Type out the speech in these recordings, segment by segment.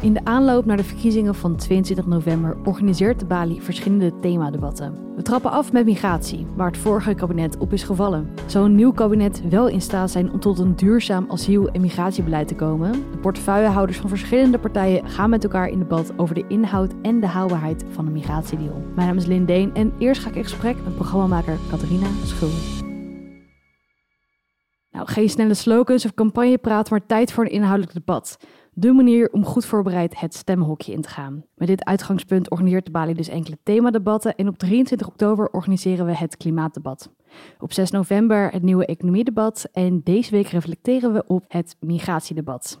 In de aanloop naar de verkiezingen van 22 november organiseert de Bali verschillende themadebatten. We trappen af met migratie, waar het vorige kabinet op is gevallen. Zou een nieuw kabinet wel in staat zijn om tot een duurzaam asiel- en migratiebeleid te komen? De portefeuillehouders van verschillende partijen gaan met elkaar in debat over de inhoud en de haalbaarheid van een migratiedeal. Mijn naam is Lindeen en eerst ga ik in gesprek met programmamaker Catharina Schul. Nou, geen snelle slogans of campagnepraat, maar tijd voor een inhoudelijk debat. De manier om goed voorbereid het stemhokje in te gaan. Met dit uitgangspunt organiseert de Bali dus enkele themadebatten en op 23 oktober organiseren we het klimaatdebat. Op 6 november het nieuwe economiedebat en deze week reflecteren we op het migratiedebat.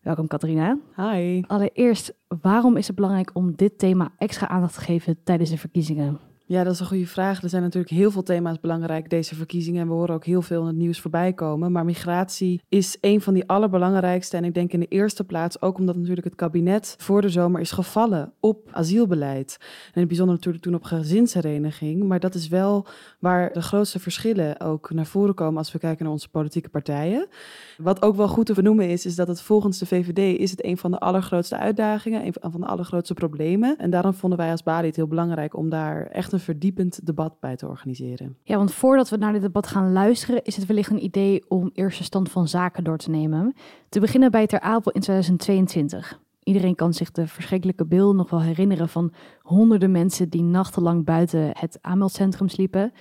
Welkom Catharina. Hi. Allereerst, waarom is het belangrijk om dit thema extra aandacht te geven tijdens de verkiezingen? Ja, dat is een goede vraag. Er zijn natuurlijk heel veel thema's belangrijk deze verkiezingen. En we horen ook heel veel in het nieuws voorbij komen. Maar migratie is een van die allerbelangrijkste. En ik denk in de eerste plaats ook omdat natuurlijk het kabinet voor de zomer is gevallen op asielbeleid. En in het bijzonder natuurlijk toen op gezinshereniging. Maar dat is wel waar de grootste verschillen ook naar voren komen als we kijken naar onze politieke partijen. Wat ook wel goed te benoemen is, is dat het volgens de VVD is het een van de allergrootste uitdagingen, een van de allergrootste problemen. En daarom vonden wij als Bali het heel belangrijk om daar echt een verdiepend debat bij te organiseren. Ja, want voordat we naar dit debat gaan luisteren, is het wellicht een idee om eerst de stand van zaken door te nemen. Te beginnen bij Ter Apel in 2022. Iedereen kan zich de verschrikkelijke beeld nog wel herinneren van honderden mensen die nachtenlang buiten het aanmeldcentrum sliepen.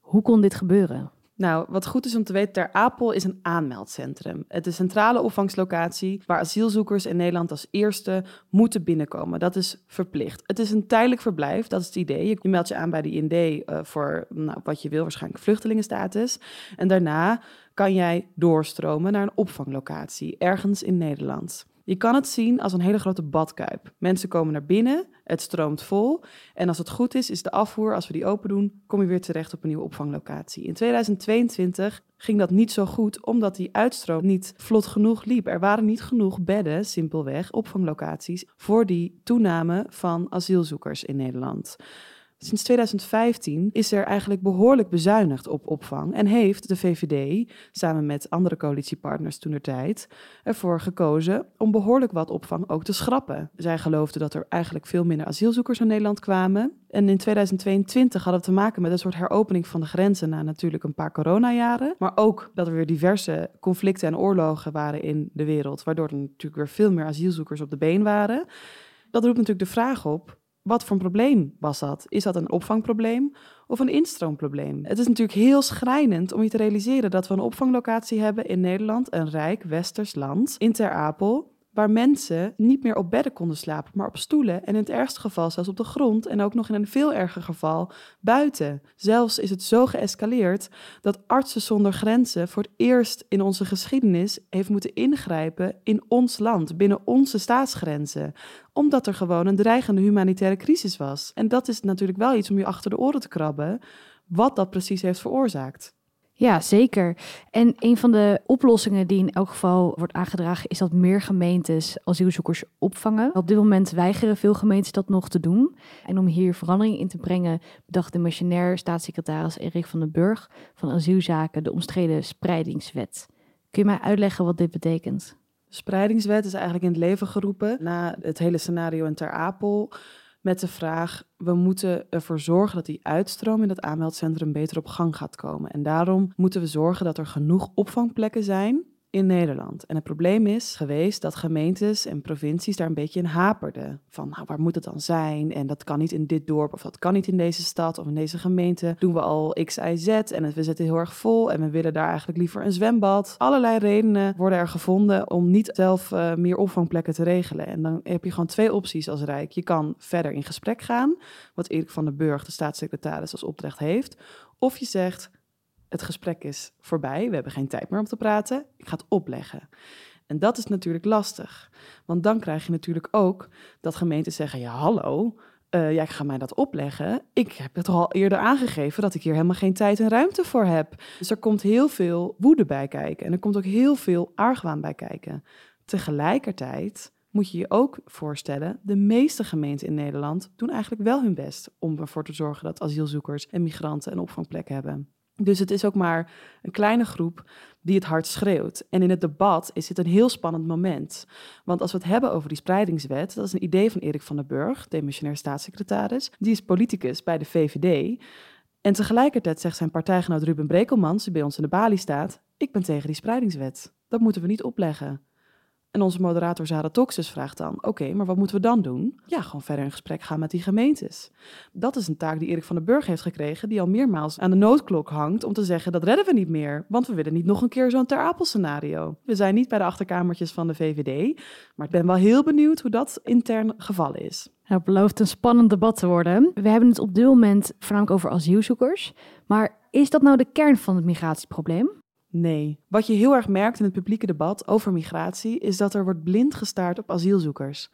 Hoe kon dit gebeuren? Nou, wat goed is om te weten, Ter Apel is een aanmeldcentrum. Het is een centrale opvanglocatie waar asielzoekers in Nederland als eerste moeten binnenkomen. Dat is verplicht. Het is een tijdelijk verblijf, dat is het idee. Je meldt je aan bij de IND eh, voor nou, wat je wil, waarschijnlijk vluchtelingenstatus. En daarna kan jij doorstromen naar een opvanglocatie ergens in Nederland. Je kan het zien als een hele grote badkuip. Mensen komen naar binnen, het stroomt vol. En als het goed is, is de afvoer, als we die open doen, kom je weer terecht op een nieuwe opvanglocatie. In 2022 ging dat niet zo goed, omdat die uitstroom niet vlot genoeg liep. Er waren niet genoeg bedden, simpelweg, opvanglocaties, voor die toename van asielzoekers in Nederland. Sinds 2015 is er eigenlijk behoorlijk bezuinigd op opvang en heeft de VVD samen met andere coalitiepartners toen tijd ervoor gekozen om behoorlijk wat opvang ook te schrappen. Zij geloofden dat er eigenlijk veel minder asielzoekers naar Nederland kwamen. En in 2022 hadden we te maken met een soort heropening van de grenzen na natuurlijk een paar coronajaren. Maar ook dat er weer diverse conflicten en oorlogen waren in de wereld, waardoor er natuurlijk weer veel meer asielzoekers op de been waren. Dat roept natuurlijk de vraag op wat voor een probleem was dat? Is dat een opvangprobleem of een instroomprobleem? Het is natuurlijk heel schrijnend om je te realiseren dat we een opvanglocatie hebben in Nederland, een rijk westers land, in Ter Apel, waar mensen niet meer op bedden konden slapen, maar op stoelen en in het ergste geval zelfs op de grond en ook nog in een veel erger geval buiten. Zelfs is het zo geëscaleerd dat Artsen zonder Grenzen voor het eerst in onze geschiedenis heeft moeten ingrijpen in ons land, binnen onze staatsgrenzen, omdat er gewoon een dreigende humanitaire crisis was. En dat is natuurlijk wel iets om je achter de oren te krabben, wat dat precies heeft veroorzaakt. Ja, zeker. En een van de oplossingen die in elk geval wordt aangedragen, is dat meer gemeentes asielzoekers opvangen. Op dit moment weigeren veel gemeentes dat nog te doen. En om hier verandering in te brengen, bedacht de missionair staatssecretaris Erik van den Burg van Asielzaken de omstreden spreidingswet. Kun je mij uitleggen wat dit betekent? De spreidingswet is eigenlijk in het leven geroepen na het hele scenario in Ter Apel met de vraag: we moeten ervoor zorgen dat die uitstroom in dat aanmeldcentrum beter op gang gaat komen. En daarom moeten we zorgen dat er genoeg opvangplekken zijn in Nederland. En het probleem is geweest dat gemeentes en provincies daar een beetje in haperden. Van nou, waar moet het dan zijn? En dat kan niet in dit dorp of dat kan niet in deze stad of in deze gemeente. Doen we al X, Y, Z en we zitten heel erg vol en we willen daar eigenlijk liever een zwembad. Allerlei redenen worden er gevonden om niet zelf uh, meer opvangplekken te regelen. En dan heb je gewoon twee opties als Rijk. Je kan verder in gesprek gaan, wat Erik van den Burg, de staatssecretaris, als opdracht heeft. Of je zegt, het gesprek is voorbij, we hebben geen tijd meer om te praten, ik ga het opleggen. En dat is natuurlijk lastig, want dan krijg je natuurlijk ook dat gemeenten zeggen, ja hallo, uh, ja, ik ga mij dat opleggen. Ik heb het al eerder aangegeven dat ik hier helemaal geen tijd en ruimte voor heb. Dus er komt heel veel woede bij kijken en er komt ook heel veel argwaan bij kijken. Tegelijkertijd moet je je ook voorstellen, de meeste gemeenten in Nederland doen eigenlijk wel hun best om ervoor te zorgen dat asielzoekers en migranten een opvangplek hebben. Dus het is ook maar een kleine groep die het hard schreeuwt. En in het debat is dit een heel spannend moment. Want als we het hebben over die spreidingswet, dat is een idee van Erik van der Burg, demissionair staatssecretaris. Die is politicus bij de VVD. En tegelijkertijd zegt zijn partijgenoot Ruben Brekelmans, die bij ons in de balie staat, ik ben tegen die spreidingswet. Dat moeten we niet opleggen. En onze moderator Zara Toxus vraagt dan: Oké, maar wat moeten we dan doen? Ja, gewoon verder in gesprek gaan met die gemeentes. Dat is een taak die Erik van den Burg heeft gekregen, die al meermaals aan de noodklok hangt om te zeggen: dat redden we niet meer, want we willen niet nog een keer zo'n ter. We zijn niet bij de achterkamertjes van de VVD, maar ik ben wel heel benieuwd hoe dat intern gevallen is. Het belooft een spannend debat te worden. We hebben het op dit moment voornamelijk over asielzoekers. Maar is dat nou de kern van het migratieprobleem? Nee. Wat je heel erg merkt in het publieke debat over migratie, is dat er wordt blind gestaard op asielzoekers.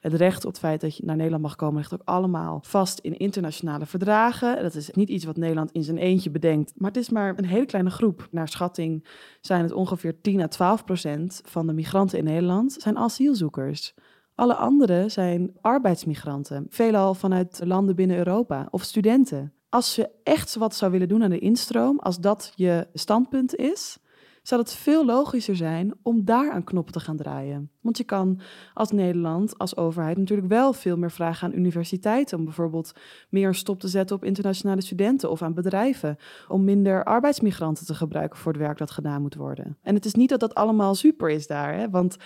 Het recht op het feit dat je naar Nederland mag komen ligt ook allemaal vast in internationale verdragen. Dat is niet iets wat Nederland in zijn eentje bedenkt, maar het is maar een hele kleine groep. Naar schatting zijn het ongeveer 10 à 12 procent van de migranten in Nederland zijn asielzoekers. Alle anderen zijn arbeidsmigranten, veelal vanuit landen binnen Europa of studenten als je echt wat zou willen doen aan de instroom, als dat je standpunt is, zou het veel logischer zijn om daar aan knoppen te gaan draaien. Want je kan als Nederland, als overheid natuurlijk wel veel meer vragen aan universiteiten om bijvoorbeeld meer stop te zetten op internationale studenten of aan bedrijven om minder arbeidsmigranten te gebruiken voor het werk dat gedaan moet worden. En het is niet dat dat allemaal super is daar, hè? want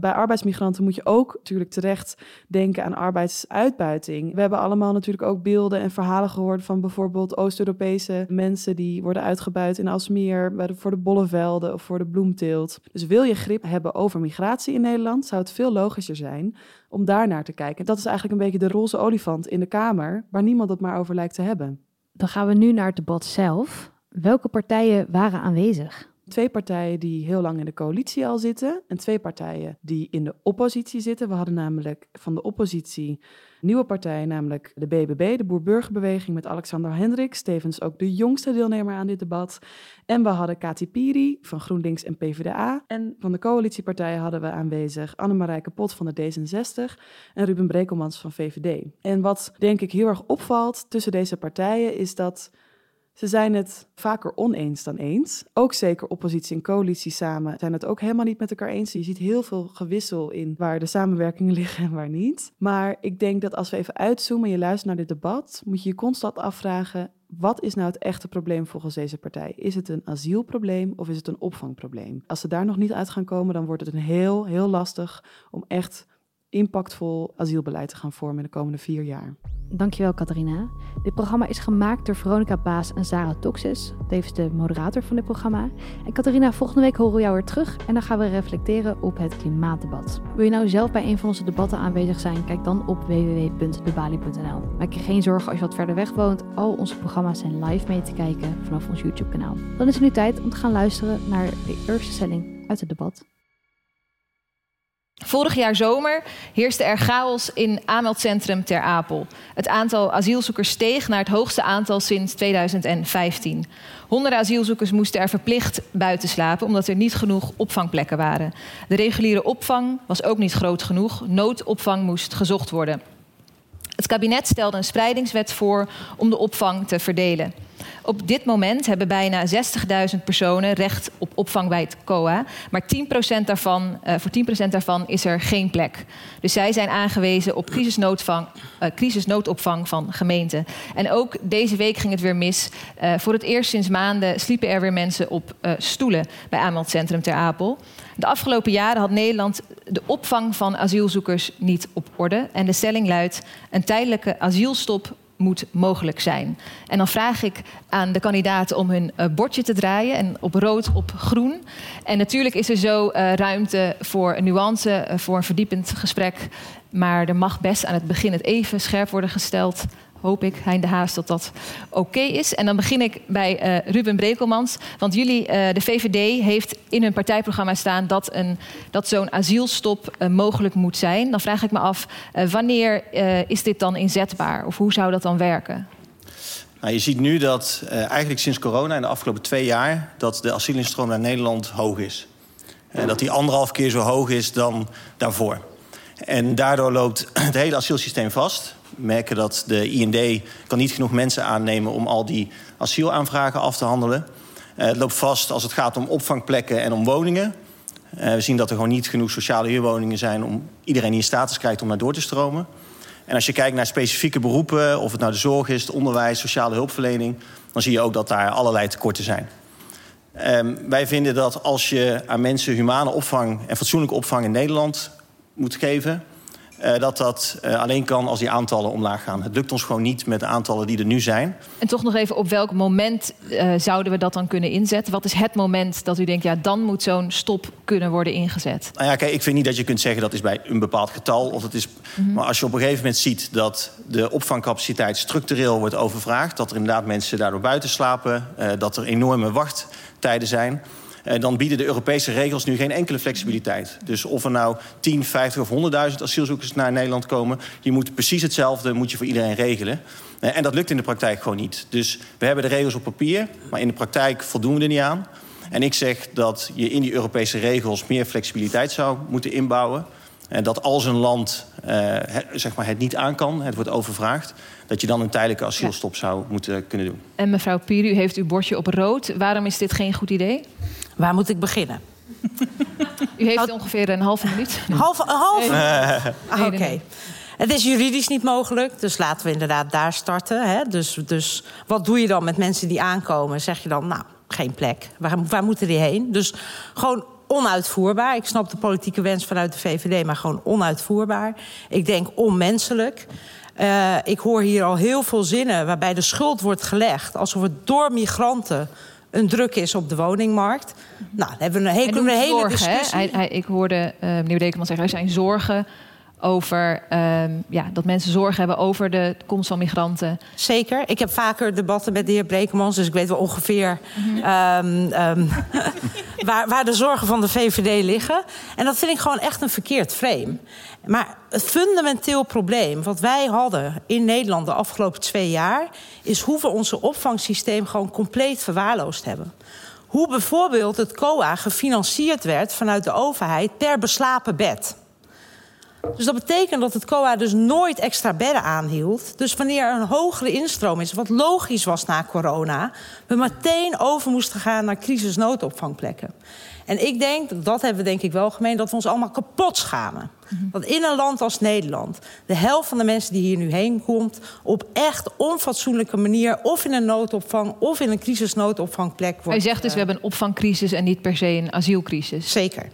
bij arbeidsmigranten moet je ook natuurlijk terecht denken aan arbeidsuitbuiting. We hebben allemaal natuurlijk ook beelden en verhalen gehoord van bijvoorbeeld Oost-Europese mensen die worden uitgebuit in Alsmeer voor de bollevelden of voor de bloemteelt. Dus wil je grip hebben over migratie in Nederland, zou het veel logischer zijn om daar naar te kijken. Dat is eigenlijk een beetje de roze olifant in de Kamer, waar niemand het maar over lijkt te hebben. Dan gaan we nu naar het debat zelf. Welke partijen waren aanwezig? Twee partijen die heel lang in de coalitie al zitten en twee partijen die in de oppositie zitten. We hadden namelijk van de oppositie nieuwe partijen, namelijk de BBB, de Boer-Burgerbeweging met Alexander Hendricks, tevens ook de jongste deelnemer aan dit debat. En we hadden Kati Piri van GroenLinks en PvdA. En van de coalitiepartijen hadden we aanwezig Annemarijke Pot van de D66 en Ruben Brekelmans van VVD. En wat denk ik heel erg opvalt tussen deze partijen is dat ze zijn het vaker oneens dan eens. Ook zeker oppositie en coalitie samen zijn het ook helemaal niet met elkaar eens. Je ziet heel veel gewissel in waar de samenwerkingen liggen en waar niet. Maar ik denk dat als we even uitzoomen en je luistert naar dit debat, moet je je constant afvragen: wat is nou het echte probleem volgens deze partij? Is het een asielprobleem of is het een opvangprobleem? Als ze daar nog niet uit gaan komen, dan wordt het een heel, heel lastig om echt impactvol asielbeleid te gaan vormen in de komende vier jaar. Dankjewel, Catharina. Dit programma is gemaakt door Veronica Baas en Sarah Toxis, tevens de moderator van dit programma. En Catharina, volgende week horen we jou weer terug en dan gaan we reflecteren op het klimaatdebat. Wil je nou zelf bij een van onze debatten aanwezig zijn? Kijk dan op www.debali.nl. Maak je geen zorgen als je wat verder weg woont. Al onze programma's zijn live mee te kijken vanaf ons YouTube-kanaal. Dan is het nu tijd om te gaan luisteren naar de eerste stelling uit het debat. Vorig jaar zomer heerste er chaos in aanmeldcentrum Ter Apel. Het aantal asielzoekers steeg naar het hoogste aantal sinds 2015. Honderden asielzoekers moesten er verplicht buiten slapen omdat er niet genoeg opvangplekken waren. De reguliere opvang was ook niet groot genoeg. Noodopvang moest gezocht worden. Het kabinet stelde een spreidingswet voor om de opvang te verdelen. Op dit moment hebben bijna 60.000 personen recht op opvang bij het COA. Maar 10% daarvan, uh, voor 10% daarvan is er geen plek. Dus zij zijn aangewezen op crisisnoodvang, uh, crisisnoodopvang van gemeenten. En ook deze week ging het weer mis. Uh, voor het eerst sinds maanden sliepen er weer mensen op stoelen bij aanmeldcentrum Ter Apel. De afgelopen jaren had Nederland de opvang van asielzoekers niet op orde. En de stelling luidt: een tijdelijke asielstop moet mogelijk zijn. En dan vraag ik aan de kandidaten om hun uh, bordje te draaien en op rood op groen. En natuurlijk is er zo uh, ruimte voor nuance, uh, voor een verdiepend gesprek. Maar er mag best aan het begin het even scherp worden gesteld hoop ik, Hein de Haas, dat dat oké is. En dan begin ik bij uh, Ruben Brekelmans. Want jullie, uh, de VVD, heeft in hun partijprogramma staan dat, een, dat zo'n asielstop uh, mogelijk moet zijn. Dan vraag ik me af, wanneer is dit dan inzetbaar? Of hoe zou dat dan werken? Nou, je ziet nu dat eigenlijk sinds corona in de afgelopen twee jaar... dat de asielinstroom naar Nederland hoog is. En dat die anderhalf keer zo hoog is dan daarvoor. En daardoor loopt het hele asielsysteem vast. Merken dat de IND kan niet genoeg mensen aannemen om al die asielaanvragen af te handelen. Uh, het loopt vast als het gaat om opvangplekken en om woningen. Uh, we zien dat er gewoon niet genoeg sociale huurwoningen zijn om iedereen die in status krijgt om naar door te stromen. En als je kijkt naar specifieke beroepen, of het nou de zorg is, het onderwijs, sociale hulpverlening, dan zie je ook dat daar allerlei tekorten zijn. Um, wij vinden dat als je aan mensen humane opvang en fatsoenlijke opvang in Nederland moet geven, uh, dat dat uh, alleen kan als die aantallen omlaag gaan. Het lukt ons gewoon niet met de aantallen die er nu zijn. En toch nog even, op welk moment uh, zouden we dat dan kunnen inzetten? Wat is het moment dat u denkt, ja, dan moet zo'n stop kunnen worden ingezet? Nou ja, kijk, ik vind niet dat je kunt zeggen dat is bij een bepaald getal. Of het is, mm -hmm. Maar als je op een gegeven moment ziet dat de opvangcapaciteit structureel wordt overvraagd, dat er inderdaad mensen daardoor buiten slapen, dat er enorme wachttijden zijn. Uh, dan bieden de Europese regels nu geen enkele flexibiliteit. Dus of er nou 10, 50 of 100.000 asielzoekers naar Nederland komen... je moet precies hetzelfde moet je voor iedereen regelen. Uh, en dat lukt in de praktijk gewoon niet. Dus we hebben de regels op papier, maar in de praktijk voldoen we er niet aan. En ik zeg dat je in die Europese regels meer flexibiliteit zou moeten inbouwen... En dat als een land het, zeg maar het niet aan kan, het wordt overvraagd... dat je dan een tijdelijke asielstop zou moeten kunnen doen. En mevrouw Pier, u heeft uw bordje op rood. Waarom is dit geen goed idee? Waar moet ik beginnen? U heeft ongeveer een halve minuut. Een halve? Een halve? Nee. Ah, Oké. Okay. Het is juridisch niet mogelijk, dus laten we inderdaad daar starten. Hè? Dus, dus wat doe je dan met mensen die aankomen? Zeg je dan, nou, geen plek. Waar, waar moeten die heen? Dus gewoon onuitvoerbaar. Ik snap de politieke wens vanuit de VVD, maar gewoon onuitvoerbaar. Ik denk onmenselijk. Uh, ik hoor hier al heel veel zinnen waarbij de schuld wordt gelegd... alsof het door migranten een druk is op de woningmarkt. Nou, dan hebben we een, hele, een hele zorgen, discussie. Hij, hij, ik hoorde uh, meneer Dekeman zeggen... er zijn zorgen over um, ja, dat mensen zorgen hebben over de komst van migranten. Zeker. Ik heb vaker debatten met de heer Brekemans, dus ik weet wel ongeveer mm -hmm. um, um, waar, waar de zorgen van de VVD liggen. En dat vind ik gewoon echt een verkeerd frame. Maar het fundamenteel probleem wat wij hadden in Nederland de afgelopen twee jaar, is hoe we onze opvangsysteem gewoon compleet verwaarloosd hebben. Hoe bijvoorbeeld het COA gefinancierd werd vanuit de overheid per beslapen bed. Dus dat betekent dat het COA dus nooit extra bedden aanhield. Dus wanneer er een hogere instroom is, wat logisch was na corona... we meteen over moesten gaan naar crisisnoodopvangplekken. En ik denk, dat hebben we denk ik wel gemeen... dat we ons allemaal kapot schamen. Dat in een land als Nederland... de helft van de mensen die hier nu heen komt... op echt onfatsoenlijke manier... of in een noodopvang of in een crisisnoodopvangplek wordt... Hij zegt dus, we hebben een opvangcrisis en niet per se een asielcrisis. Zeker.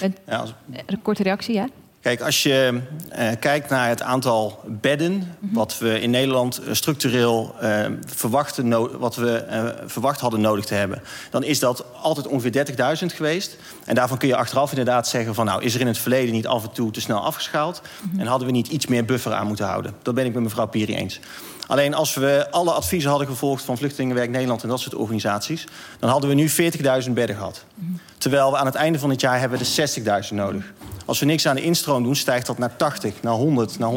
En, ja, als... Een korte reactie, ja? Kijk, als je uh, kijkt naar het aantal bedden... -hmm. wat we in Nederland structureel uh, verwachten, wat we uh, verwacht hadden nodig te hebben... dan is dat altijd ongeveer 30.000 geweest. En daarvan kun je achteraf inderdaad zeggen van... nou, is er in het verleden niet af en toe te snel afgeschaald... Mm -hmm. en hadden we niet iets meer buffer aan moeten houden. Dat ben ik met mevrouw Piri eens. Alleen als we alle adviezen hadden gevolgd van Vluchtelingenwerk Nederland... en dat soort organisaties, dan hadden we nu 40.000 bedden gehad. Mm -hmm. Terwijl we aan het einde van het jaar hebben we er 60.000 nodig. Als we niks aan de instroom doen, stijgt dat naar 80, naar 100, naar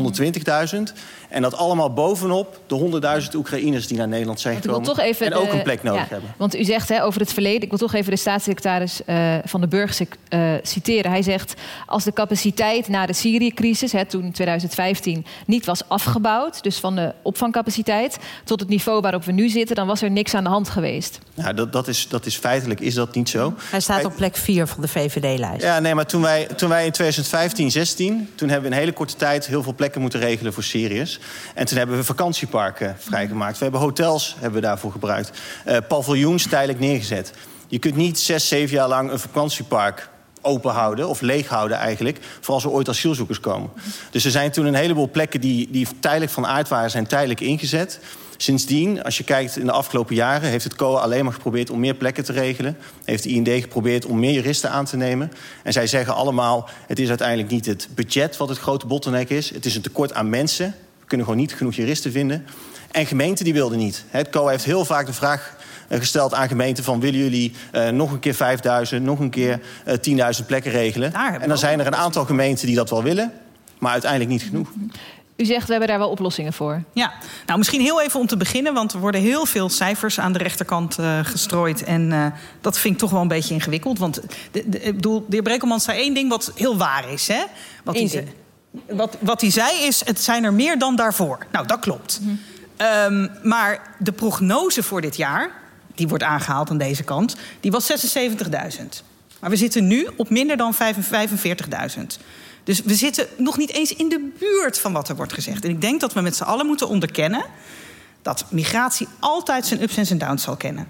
120.000. En dat allemaal bovenop de 100.000 Oekraïners die naar Nederland zijn gekomen. Toch even en ook de, een plek nodig ja, hebben. Want u zegt hè, over het verleden, ik wil toch even de staatssecretaris uh, van de Burg uh, citeren. Hij zegt, als de capaciteit na de Syrië-crisis, hè, toen in 2015, niet was afgebouwd... dus van de opvangcapaciteit tot het niveau waarop we nu zitten... dan was er niks aan de hand geweest. Ja, dat, dat, is, dat is feitelijk is dat niet zo. Hij staat plek 4 van de VVD-lijst. Ja, nee, maar toen wij, toen wij in 2015, 16... toen hebben we in hele korte tijd heel veel plekken moeten regelen voor Syriërs. En toen hebben we vakantieparken vrijgemaakt. We hebben hotels hebben we daarvoor gebruikt. Uh, paviljoens tijdelijk neergezet. Je kunt niet zes, zeven jaar lang een vakantiepark open houden, of leeg houden eigenlijk, voor als er ooit asielzoekers komen. Dus er zijn toen een heleboel plekken die, die tijdelijk van aard waren, zijn tijdelijk ingezet. Sindsdien, als je kijkt in de afgelopen jaren... heeft het COA alleen maar geprobeerd om meer plekken te regelen. Heeft de IND geprobeerd om meer juristen aan te nemen. En zij zeggen allemaal, het is uiteindelijk niet het budget... wat het grote bottleneck is. Het is een tekort aan mensen. We kunnen gewoon niet genoeg juristen vinden. En gemeenten die wilden niet. Het COA heeft heel vaak de vraag gesteld aan gemeenten van... willen jullie uh, nog een keer 5000, nog een keer uh, 10.000 plekken regelen? En dan zijn er een aantal gemeenten die dat wel willen... maar uiteindelijk niet genoeg. U zegt, we hebben daar wel oplossingen voor. Ja, nou misschien heel even om te beginnen... want er worden heel veel cijfers aan de rechterkant uh, gestrooid. En uh, dat vind ik toch wel een beetje ingewikkeld. Want de, de, ik bedoel, de heer Brekelman zei één ding wat heel waar is. Hè? Wat Eén hij ding. Wat, wat hij zei is, het zijn er meer dan daarvoor. Nou, dat klopt. Um, maar de prognose voor dit jaar, die wordt aangehaald aan deze kant... die was 76.000. Maar we zitten nu op minder dan 45.000. Dus we zitten nog niet eens in de buurt van wat er wordt gezegd. En ik denk dat we met z'n allen moeten onderkennen... dat migratie altijd zijn ups en zijn downs zal kennen.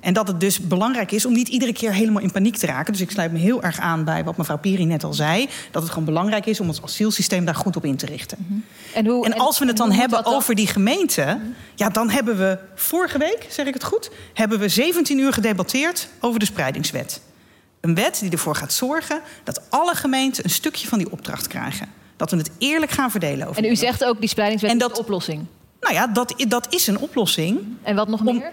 En dat het dus belangrijk is om niet iedere keer helemaal in paniek te raken. Dus ik sluit me heel erg aan bij wat mevrouw Piri net al zei. Dat het gewoon belangrijk is om ons asielsysteem daar goed op in te richten. Mhm. en, hoe, en, als we het dan hebben over die gemeente... Mhm. ja, dan hebben we vorige week, zeg ik het goed... hebben we 17 uur gedebatteerd over de spreidingswet. Een wet die ervoor gaat zorgen dat alle gemeenten... een stukje van die opdracht krijgen. Dat we het eerlijk gaan verdelen. Over en u zegt ook die spreidingswet en dat, is de oplossing? Nou ja, dat, dat is een oplossing. En wat nog meer?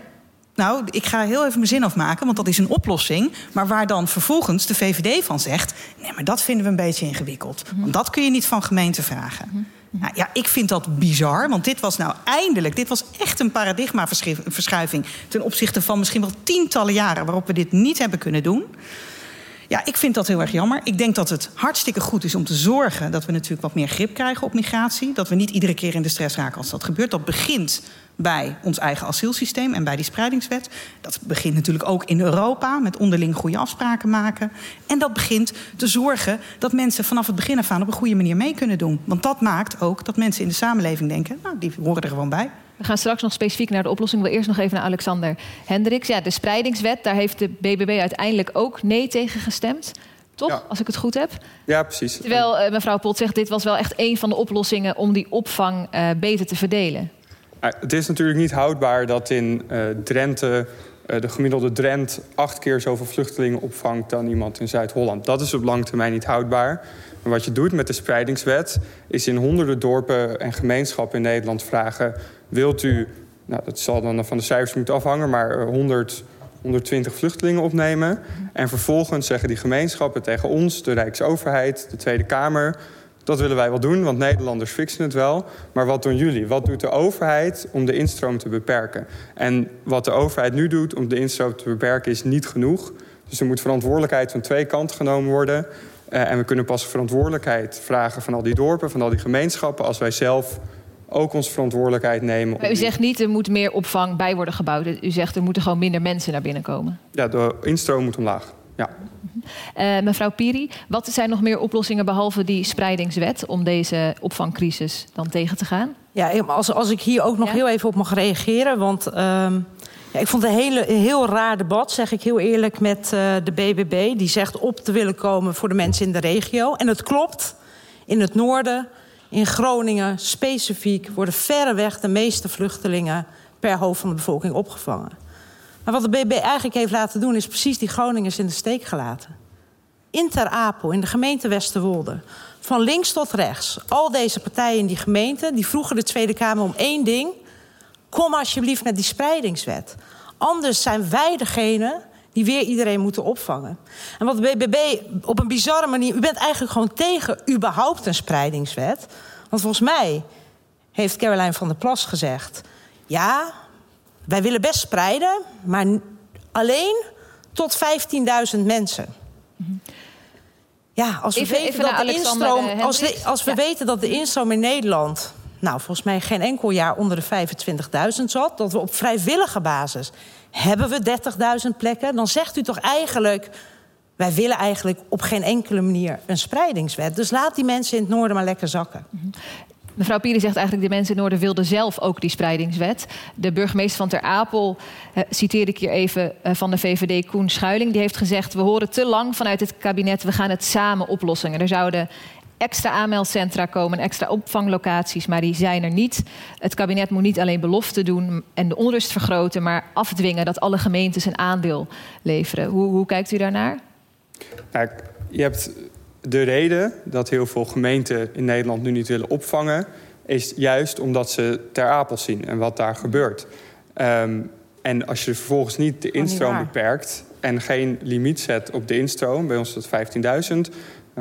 Nou, ik ga heel even mijn zin afmaken, want dat is een oplossing. Maar waar dan vervolgens de VVD van zegt... nee, maar dat vinden we een beetje ingewikkeld. Mhm. Want dat kun je niet van gemeenten vragen. Mhm. Mhm. Nou, ja, ik vind dat bizar, want dit was nou eindelijk... dit was echt een paradigmaverschuiving... ten opzichte van misschien wel tientallen jaren... waarop we dit niet hebben kunnen doen... Ja, ik vind dat heel erg jammer. Ik denk dat het hartstikke goed is om te zorgen dat we natuurlijk wat meer grip krijgen op migratie. Dat we niet iedere keer in de stress raken als dat gebeurt. Dat begint bij ons eigen asielsysteem en bij die spreidingswet. Dat begint natuurlijk ook in Europa met onderling goede afspraken maken. En dat begint te zorgen dat mensen vanaf het begin af aan op een goede manier mee kunnen doen. Want dat maakt ook dat mensen in de samenleving denken, nou, die horen er gewoon bij. We gaan straks nog specifiek naar de oplossing. Ik wil eerst nog even naar Alexander Hendricks. Ja, de spreidingswet, daar heeft de BBB uiteindelijk ook nee tegen gestemd. Toch, als ik het goed heb? Ja, precies. Terwijl uh, mevrouw Pot zegt, dit was wel echt een van de oplossingen... om die opvang uh, beter te verdelen. Het is natuurlijk niet houdbaar dat in Drenthe... de gemiddelde Drent acht keer zoveel vluchtelingen opvangt... dan iemand in Zuid-Holland. Dat is op lange termijn niet houdbaar. Maar wat je doet met de spreidingswet... is in honderden dorpen en gemeenschappen in Nederland vragen wilt u, nou, dat zal dan van de cijfers moeten afhangen, maar 100, eh, 120 vluchtelingen opnemen. En vervolgens zeggen die gemeenschappen tegen ons, de Rijksoverheid, de Tweede Kamer. Dat willen wij wel doen, want Nederlanders fixen het wel. Maar wat doen jullie? Wat doet de overheid om de instroom te beperken? En wat de overheid nu doet om de instroom te beperken is niet genoeg. Dus er moet verantwoordelijkheid van twee kanten genomen worden. Uh, en we kunnen pas verantwoordelijkheid vragen van al die dorpen, van al die gemeenschappen... als wij zelf ook onze verantwoordelijkheid nemen. Maar u zegt niet er moet meer opvang bij worden gebouwd. U zegt er moeten gewoon minder mensen naar binnen komen. Ja, de instroom moet omlaag. Ja. Uh, mevrouw Piri, wat zijn nog meer oplossingen behalve die spreidingswet om deze opvangcrisis dan tegen te gaan? Ja, als, als ik hier ook nog heel even op mag reageren. Want uh, ja, ik vond het een, hele, een heel raar debat, zeg ik heel eerlijk, met uh, de BBB. Die zegt op te willen komen voor de mensen in de regio. En het klopt. In het noorden in Groningen specifiek worden verreweg de meeste vluchtelingen per hoofd van de bevolking opgevangen. Maar wat de BB eigenlijk heeft laten doen, is precies die Groningers in de steek gelaten. In Ter Apel, in de gemeente Westerwolde, van links tot rechts, al deze partijen in die gemeente, die vroegen de Tweede Kamer om één ding: kom alsjeblieft met die spreidingswet. Anders zijn wij degene die weer iedereen moeten opvangen. En wat de BBB op een bizarre manier... U bent eigenlijk gewoon tegen überhaupt een spreidingswet. Want volgens mij heeft Caroline van der Plas gezegd... ja, wij willen best spreiden, maar alleen tot 15.000 mensen. Ja, als we, weten, dat de instroom, als, als we weten dat de instroom in Nederland... nou, volgens mij geen enkel jaar onder de 25.000 zat... dat we op vrijwillige basis hebben we 30.000 plekken? Dan zegt u toch eigenlijk... wij willen eigenlijk op geen enkele manier een spreidingswet. Dus laat die mensen in het noorden maar lekker zakken. Mevrouw Pieri zegt eigenlijk... de mensen in noorden wilden zelf ook die spreidingswet. De burgemeester van Ter Apel, eh, citeer ik hier even eh, van de VVD... Koen Schuiling, die heeft gezegd... we horen te lang vanuit het kabinet, we gaan het samen oplossen. Er zouden extra aanmeldcentra komen, extra opvanglocaties, maar die zijn er niet. Het kabinet moet niet alleen beloften doen en de onrust vergroten, maar afdwingen dat alle gemeentes een aandeel leveren. Hoe, hoe kijkt u daarnaar? Nou, je hebt de reden dat heel veel gemeenten in Nederland nu niet willen opvangen, is juist omdat ze ter apel zien en wat daar gebeurt. Um, en als je vervolgens niet de instroom beperkt en geen limiet zet op de instroom, bij ons is dat 15.000,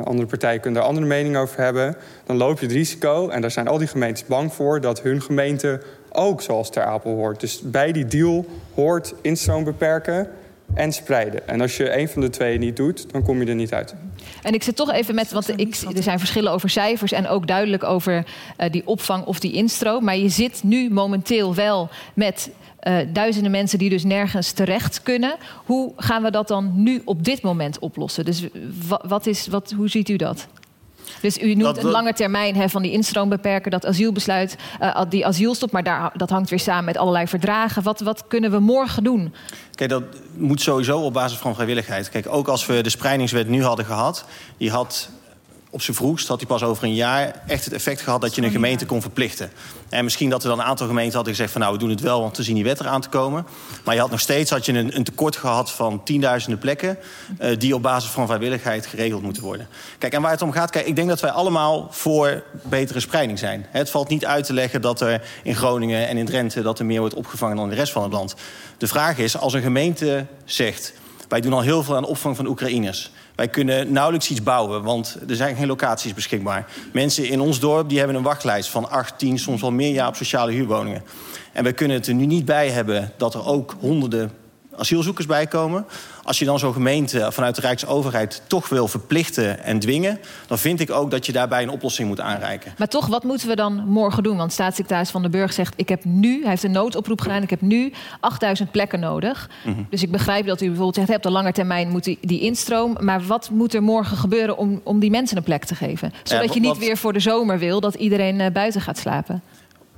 andere partijen kunnen daar andere mening over hebben. Dan loop je het risico, en daar zijn al die gemeentes bang voor... dat hun gemeente ook zoals Ter Apel hoort. Dus bij die deal hoort instroom beperken en spreiden. En als je een van de twee niet doet, dan kom je er niet uit. En ik zit toch even met, want ik, er zijn verschillen over cijfers en ook duidelijk over uh, die opvang of die instroom. Maar je zit nu momenteel wel met uh, duizenden mensen die dus nergens terecht kunnen. Hoe gaan we dat dan nu op dit moment oplossen? Dus wat is, wat, hoe ziet u dat? Dus u noemt een lange termijn hè, van die instroom beperken, dat asielbesluit, uh, die asielstop, maar daar, dat hangt weer samen met allerlei verdragen. Wat, wat kunnen we morgen doen? Kijk, dat moet sowieso op basis van vrijwilligheid. Kijk, ook als we de spreidingswet nu hadden gehad, die had op zijn vroegst had hij pas over een jaar echt het effect gehad dat je een gemeente kon verplichten. En misschien dat er dan een aantal gemeenten hadden gezegd van nou we doen het wel, want we zien die wet eraan te komen. Maar je had nog steeds had je een, een tekort gehad van tienduizenden plekken uh, die op basis van vrijwilligheid geregeld moeten worden. Kijk, en waar het om gaat, kijk, ik denk dat wij allemaal voor betere spreiding zijn. Het valt niet uit te leggen dat er in Groningen en in Drenthe dat er meer wordt opgevangen dan in de rest van het land. De vraag is, als een gemeente zegt wij doen al heel veel aan opvang van Oekraïners. Wij kunnen nauwelijks iets bouwen, want er zijn geen locaties beschikbaar. Mensen in ons dorp die hebben een wachtlijst van 8, 10, soms wel meer jaar op sociale huurwoningen. En we kunnen het er nu niet bij hebben dat er ook honderden asielzoekers bij komen. Als je dan zo'n gemeente vanuit de Rijksoverheid toch wil verplichten en dwingen, dan vind ik ook dat je daarbij een oplossing moet aanreiken. Maar toch, wat moeten we dan morgen doen? Want staatssecretaris Van den Burg zegt: Ik heb nu, hij heeft een noodoproep gedaan, ik heb nu 8000 plekken nodig. Mm -hmm. Dus ik begrijp dat u bijvoorbeeld zegt: op de lange termijn moet die, die instroom. Maar wat moet er morgen gebeuren om, om die mensen een plek te geven? Zodat ja, je niet weer voor de zomer wil dat iedereen uh, buiten gaat slapen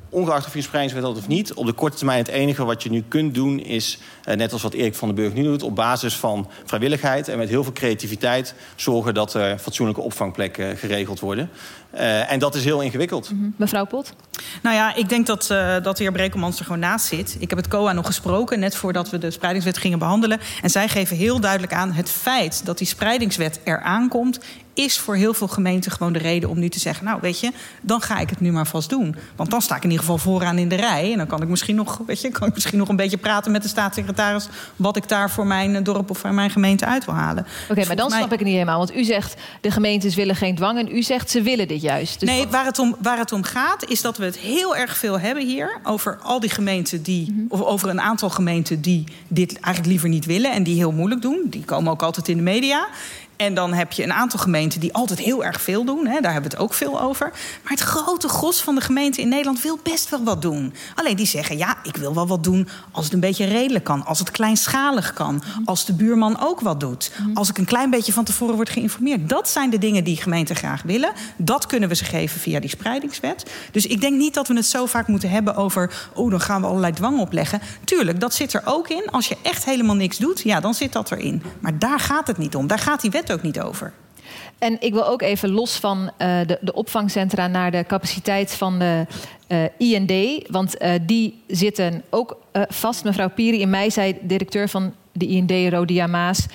ongeacht of je een spreidingswet had of niet, op de korte termijn het enige wat je nu kunt doen is, net als wat Erik van den Burg nu doet, op basis van vrijwilligheid en met heel veel creativiteit zorgen dat er fatsoenlijke opvangplekken geregeld worden. Uh, en dat is heel ingewikkeld. Mm -hmm. Mevrouw Pot? Nou ja, ik denk dat, uh, dat de heer Brekelmans er gewoon naast zit. Ik heb het COA nog gesproken, net voordat we de spreidingswet gingen behandelen. En zij geven heel duidelijk aan... het feit dat die spreidingswet eraan komt is voor heel veel gemeenten gewoon de reden om nu te zeggen... nou, weet je, dan ga ik het nu maar vast doen. Want dan sta ik in ieder geval vooraan in de rij. En dan kan ik misschien nog, weet je, kan ik misschien nog een beetje praten met de staatssecretaris... wat ik daar voor mijn dorp of voor mijn gemeente uit wil halen. Oké, okay, maar dan snap ik het niet helemaal. Want u zegt, de gemeentes willen geen dwang... en u zegt, ze willen dit juist. Dus nee, wat... waar, het om, waar het om gaat, is dat we het heel erg veel hebben hier... over al die gemeenten die... Mm -hmm. of over een aantal gemeenten die dit eigenlijk liever niet willen... en die heel moeilijk doen. Die komen ook altijd in de media. En dan heb je een aantal gemeenten die altijd heel erg veel doen. Hè, daar hebben we het ook veel over. Maar het grote gros van de gemeenten in Nederland wil best wel wat doen. Alleen die zeggen, ja, ik wil wel wat doen als het een beetje redelijk kan. Als het kleinschalig kan. Als de buurman ook wat doet. Als ik een klein beetje van tevoren word geïnformeerd. Dat zijn de dingen die gemeenten graag willen. Dat kunnen we ze geven via die spreidingswet. Dus ik denk niet dat we het zo vaak moeten hebben over... oh, dan gaan we allerlei dwang opleggen. Tuurlijk, dat zit er ook in. Als je echt helemaal niks doet, ja, dan zit dat erin. Maar daar gaat het niet om. Daar gaat die wet ook niet over. En ik wil ook even los van uh, de, de opvangcentra naar de capaciteit van de uh, IND. Want uh, die zitten ook vast. Mevrouw Piri in mei zei directeur van de IND, Rodia Maas.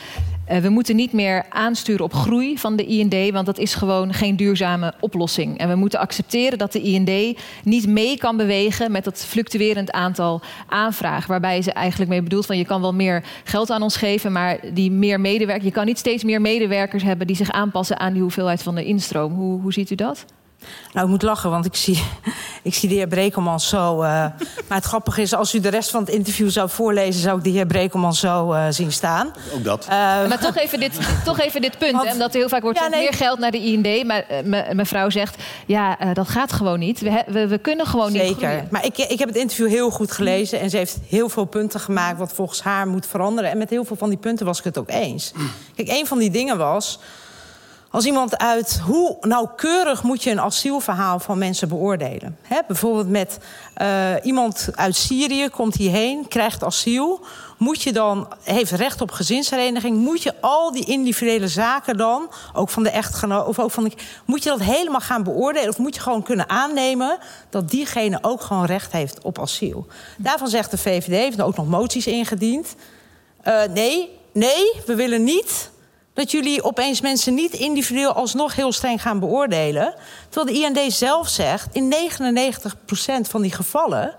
Uh, we moeten niet meer aansturen op groei van de IND, want dat is gewoon geen duurzame oplossing. En we moeten accepteren dat de IND niet mee kan bewegen met dat fluctuerend aantal aanvragen. Waarbij ze eigenlijk mee bedoelt van je kan wel meer geld aan ons geven, maar die meer medewerkers, je kan niet steeds meer medewerkers hebben die zich aanpassen aan die hoeveelheid van de instroom. Hoe, hoe ziet u dat? Nou, ik moet lachen, want ik zie, ik zie de heer Brekelmans zo... Uh, maar het grappige is, als u de rest van het interview zou voorlezen... zou ik de heer Brekelmans zo uh, zien staan. Ook dat. Uh, maar toch even dit, toch even dit punt, want, hè, omdat er heel vaak wordt ja, nee. meer geld naar de IND. Maar mevrouw zegt, ja, dat gaat gewoon niet. We, we, we kunnen gewoon Zeker. niet Zeker. Maar ik, ik heb het interview heel goed gelezen... en ze heeft heel veel punten gemaakt wat volgens haar moet veranderen. En met heel veel van die punten was ik het ook eens. Kijk, een van die dingen was... Als iemand uit hoe nauwkeurig moet je een asielverhaal van mensen beoordelen? Bijvoorbeeld met uh, iemand uit Syrië komt hierheen, krijgt asiel. Moet je dan, heeft recht op gezinshereniging, moet je al die individuele zaken dan, ook van de echtgenoot, of ook van de, moet je dat helemaal gaan beoordelen? Of moet je gewoon kunnen aannemen dat diegene ook gewoon recht heeft op asiel? Daarvan zegt de VVD, heeft ook nog moties ingediend. Uh, nee, nee, we willen niet dat jullie opeens mensen niet individueel alsnog heel streng gaan beoordelen. Terwijl de IND zelf zegt, in 99% van die gevallen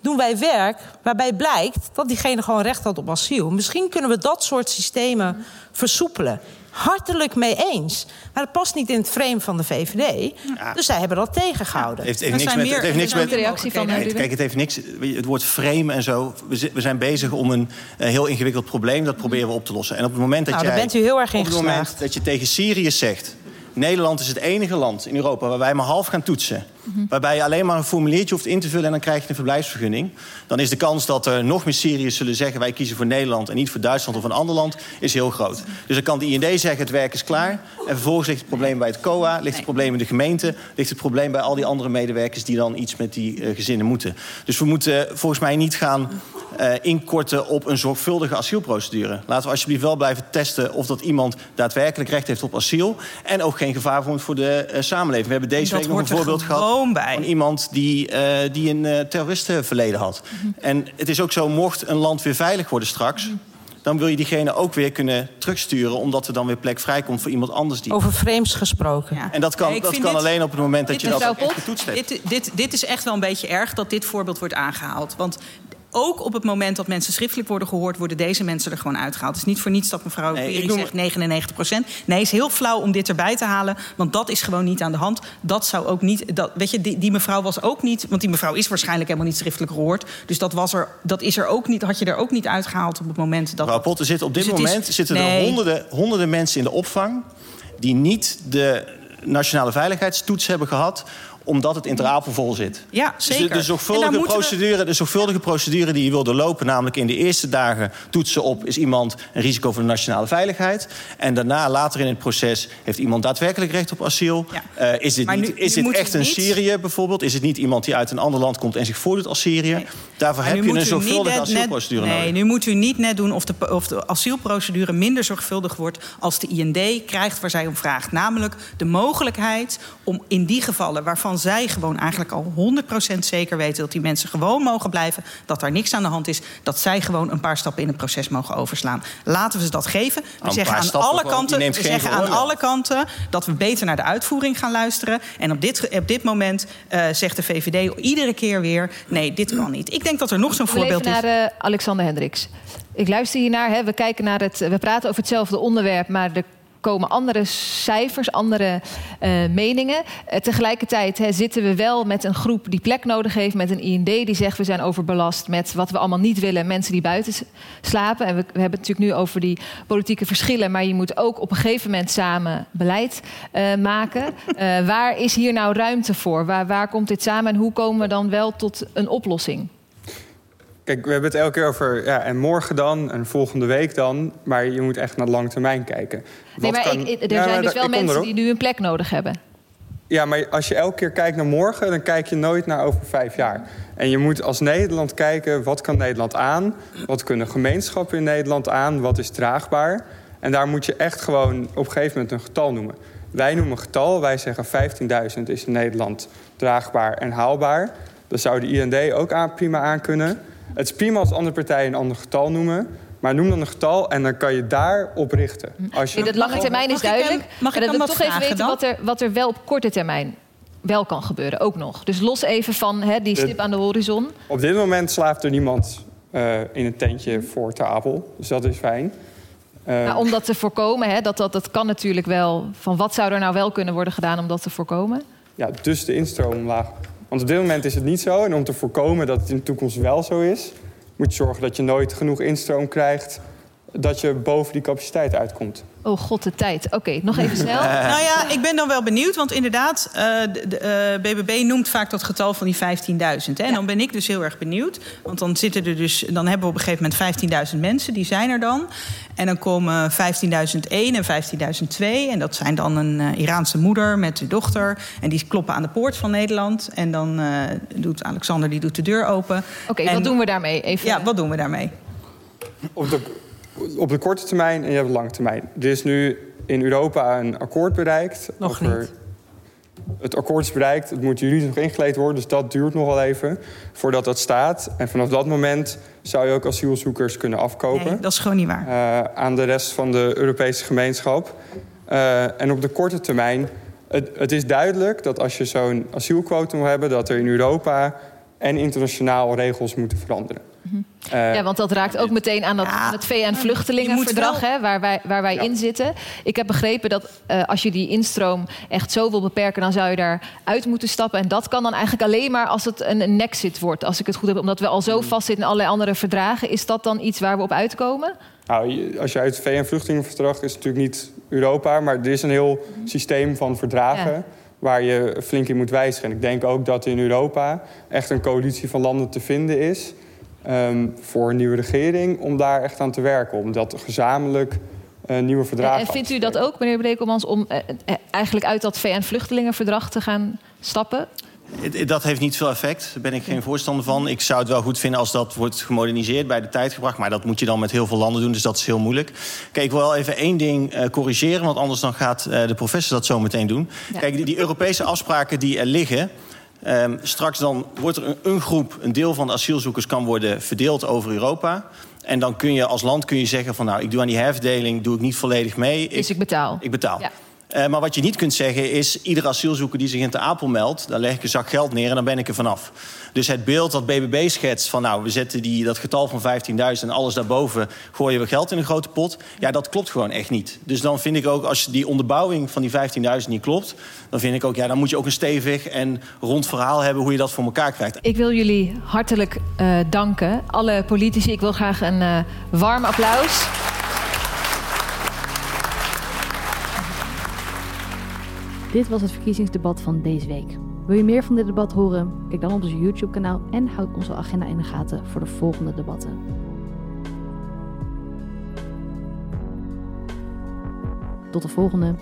doen wij werk waarbij blijkt dat diegene gewoon recht had op asiel. Misschien kunnen we dat soort systemen versoepelen hartelijk mee eens. Maar het past niet in het frame van de VVD. Dus zij hebben dat tegengehouden. Het heeft, heeft niks met, het heeft niks met de reactie van Nee, kijk, het heeft niks. Het woord frame en zo. We zi- we zijn bezig om een heel ingewikkeld probleem. Dat proberen we op te lossen. En op het moment dat Nou, jij. daar bent u heel erg in Op het moment geslaagd. dat je tegen Syrië zegt. Nederland is het enige land in Europa waar wij maar half gaan toetsen. Waarbij je alleen maar een formuliertje hoeft in te vullen en dan krijg je een verblijfsvergunning. Dan is de kans dat er nog meer Syriërs zullen zeggen: wij kiezen voor Nederland en niet voor Duitsland of een ander land, is heel groot. Dus dan kan de IND zeggen: het werk is klaar. En vervolgens ligt het probleem bij het COA, ligt het probleem in de gemeente, ligt het probleem bij al die andere medewerkers die dan iets met die eh, gezinnen moeten. Dus we moeten volgens mij niet gaan eh, inkorten op een zorgvuldige asielprocedure. Laten we alsjeblieft wel blijven testen of dat iemand daadwerkelijk recht heeft op asiel. En ook geen gevaar vormt voor de eh, samenleving. We hebben deze Dat week nog een voorbeeld gehad gewoon bij. van iemand die, eh, die een eh, terroristenverleden had. En het is ook zo, mocht een land weer veilig worden straks. Dan wil je diegene ook weer kunnen terugsturen, omdat er dan weer plek vrijkomt voor iemand anders die. Over frames gesproken. Ja. En dat kan, Nee, dat kan dit- alleen op het moment dat je dat echt getoetst hebt. Dit, dit, dit is echt wel een beetje erg dat dit voorbeeld wordt aangehaald. Want ook op het moment dat mensen schriftelijk worden gehoord... worden deze mensen er gewoon uitgehaald. Het is niet voor niets dat mevrouw Nee, zegt 99 procent. Nee, is heel flauw om dit erbij te halen. Want dat is gewoon niet aan de hand. Dat zou ook niet... Dat, weet je, die, die mevrouw was ook niet... Want die mevrouw is waarschijnlijk helemaal niet schriftelijk gehoord. Dus dat, was er, dat is er ook niet, had je er ook niet uitgehaald op het moment dat... Mevrouw Pot, er zitten op dit Dus is- moment zitten er honderden, honderden mensen in de opvang... die niet de nationale veiligheidstoets hebben gehad omdat het interapel vol zit. Ja, Dus de- zeker. de, En daar zorgvuldige we- procedure, de zorgvuldige procedure die je wil doorlopen... namelijk in de eerste dagen toetsen op... is iemand een risico voor de nationale veiligheid. En daarna, later in het proces... heeft iemand daadwerkelijk recht op asiel. Ja. Eh, is dit, Maar niet, nu- is dit echt een niet- Syrië bijvoorbeeld? Is het niet iemand die uit een ander land komt en zich voordoet als Syrië? Daarvoor Maar heb je een zorgvuldige net- net- asielprocedure nee, nodig. nu moet u niet net doen of de, of de asielprocedure minder zorgvuldig wordt als de IND krijgt waar zij om vraagt. Namelijk de mogelijkheid om in die gevallen waarvan zij gewoon eigenlijk al 100% zeker weten dat die mensen gewoon mogen blijven, dat daar niks aan de hand is, dat zij gewoon een paar stappen in het proces mogen overslaan. Laten we ze dat geven. We een zeggen aan alle kanten, we zeggen aan alle kanten dat we beter naar de uitvoering gaan luisteren. En op dit, op dit moment eh, zegt de VVD iedere keer weer: nee, dit kan niet. Ik denk dat er nog zo'n voorbeeld is. naar eh, Alexander Hendricks. Ik luister hiernaar. Hè. We, kijken naar het, we praten over hetzelfde onderwerp, maar er komen andere cijfers, andere eh, meningen. Eh, tegelijkertijd zitten we wel met een groep die plek nodig heeft... met een IND die zegt we zijn overbelast met wat we allemaal niet willen... mensen die buiten slapen. En we, hebben het natuurlijk nu over die politieke verschillen... maar je moet ook op een gegeven moment samen beleid eh, maken. Waar is hier nou ruimte voor? Waar, waar komt dit samen en hoe komen we dan wel tot een oplossing? Kijk, we hebben het elke keer over ja, en morgen dan en volgende week dan. Maar je moet echt naar de lange termijn kijken. Nee, Wat maar kan- ik, er Ja, zijn maar dus wel mensen die nu een plek nodig hebben. Ja, maar als je elke keer kijkt naar morgen, dan kijk je nooit naar over vijf jaar. En je moet als Nederland kijken, wat kan Nederland aan? Wat kunnen gemeenschappen in Nederland aan? Wat is draagbaar? En daar moet je echt gewoon op een gegeven moment een getal noemen. Wij noemen een getal, wij zeggen 15.000 is in Nederland draagbaar en haalbaar. Dat zou de IND ook aan, prima aan kunnen. Het is prima als andere partijen een ander getal noemen. Maar noem dan een getal en dan kan je daarop richten. Als je Nee, dat lange termijn is mag ik hem- duidelijk. mag ik maar hem dat toch even weten wat er, wat er wel op korte termijn wel kan gebeuren, ook nog. Dus los even van hè, die De- stip aan de horizon. Op dit moment slaapt er niemand eh, in een tentje voor Ter Apel. Dus dat is fijn. Eh, Maar om dat te voorkomen, hè, dat, dat, dat kan natuurlijk wel. Van wat zou er nou wel kunnen worden gedaan om dat te voorkomen? ja, dus de instroom omlaag. Want op dit moment is het niet zo. En om te voorkomen dat het in de toekomst wel zo is... moet je zorgen dat je nooit genoeg instroom krijgt... dat je boven die capaciteit uitkomt. Oh god, de tijd. Oké, nog even snel. Nou ja, ik ben dan wel benieuwd, want inderdaad, eh, de, de, eh, BBB noemt vaak dat getal van die 15.000. hè. En dan ben ik dus heel erg benieuwd, want dan zitten er dus, dan hebben we op een gegeven moment 15.000 mensen, die zijn er dan. En dan komen 15.001 en 15.002 en dat zijn dan een eh, Iraanse moeder met de dochter en die kloppen aan de poort van Nederland. En dan eh, doet Alexander die doet de deur open. Oké, wat doen we daarmee? Even, Ja, wat doen we daarmee? Op de, op de korte termijn en je hebt de lange termijn. Er is nu in Europa een akkoord bereikt. Nog niet. Het akkoord is bereikt, het moet juridisch nog ingeleid worden... dus dat duurt nog wel even voordat dat staat. En vanaf dat moment zou je ook asielzoekers kunnen afkopen... Nee, dat is gewoon niet waar. eh, aan de rest van de Europese gemeenschap. Eh, en op de korte termijn, het, het is duidelijk dat als je zo'n asielquotum wil hebben... dat er in Europa en internationaal regels moeten veranderen. Uh, ja, want dat raakt ook meteen aan, dat, ja, aan het VN-vluchtelingenverdrag, wel... waar wij, waar wij ja. in zitten. Ik heb begrepen dat uh, als je die instroom echt zo wil beperken, dan zou je daar uit moeten stappen. En dat kan dan eigenlijk alleen maar als het een, een nexit wordt, als ik het goed heb. Omdat we al zo vastzitten in allerlei andere verdragen. Is dat dan iets waar we op uitkomen? Nou, als je uit het VN-vluchtelingenverdrag is het natuurlijk niet Europa, maar er is een heel systeem van verdragen. Ja waar je flink in moet wijzigen. En ik denk ook dat in Europa echt een coalitie van landen te vinden is... Um, voor een nieuwe regering om daar echt aan te werken. Om dat gezamenlijk uh, nieuwe verdragen En, en vindt u dat ook, meneer Brekelmans, om uh, eigenlijk uit dat VN-vluchtelingenverdrag te gaan stappen? Dat heeft niet veel effect. Daar ben ik geen voorstander van. Ik zou het wel goed vinden als dat wordt gemoderniseerd, bij de tijd gebracht. Maar dat moet je dan met heel veel landen doen, dus dat is heel moeilijk. Kijk, ik wil wel even één ding uh, corrigeren, want anders dan gaat uh, de professor dat zo meteen doen. Ja. Kijk, die, die Europese afspraken die er liggen... Um, straks dan wordt er een, een, groep, een deel van de asielzoekers kan worden verdeeld over Europa. En dan kun je als land kun je zeggen van nou, ik doe aan die herverdeling, doe ik niet volledig mee. Ik, dus ik betaal. Ik betaal. Ja. Uh, maar wat je niet kunt zeggen is... ieder asielzoeker die zich in Ter Apel meldt... daar leg ik een zak geld neer en dan ben ik er vanaf. Dus het beeld dat BBB schetst van... nou, we zetten die, dat getal van 15.000 en alles daarboven... gooien we geld in een grote pot. Ja, dat klopt gewoon echt niet. Dus dan vind ik ook, als die onderbouwing van die 15.000 niet klopt... dan vind ik ook, ja, dan moet je ook een stevig en rond verhaal hebben... hoe je dat voor elkaar krijgt. Ik wil jullie hartelijk uh, danken. Alle politici, ik wil graag een uh, warm applaus... Dit was het verkiezingsdebat van deze week. Wil je meer van dit debat horen? Kijk dan op ons YouTube-kanaal en houd onze agenda in de gaten voor de volgende debatten. Tot de volgende.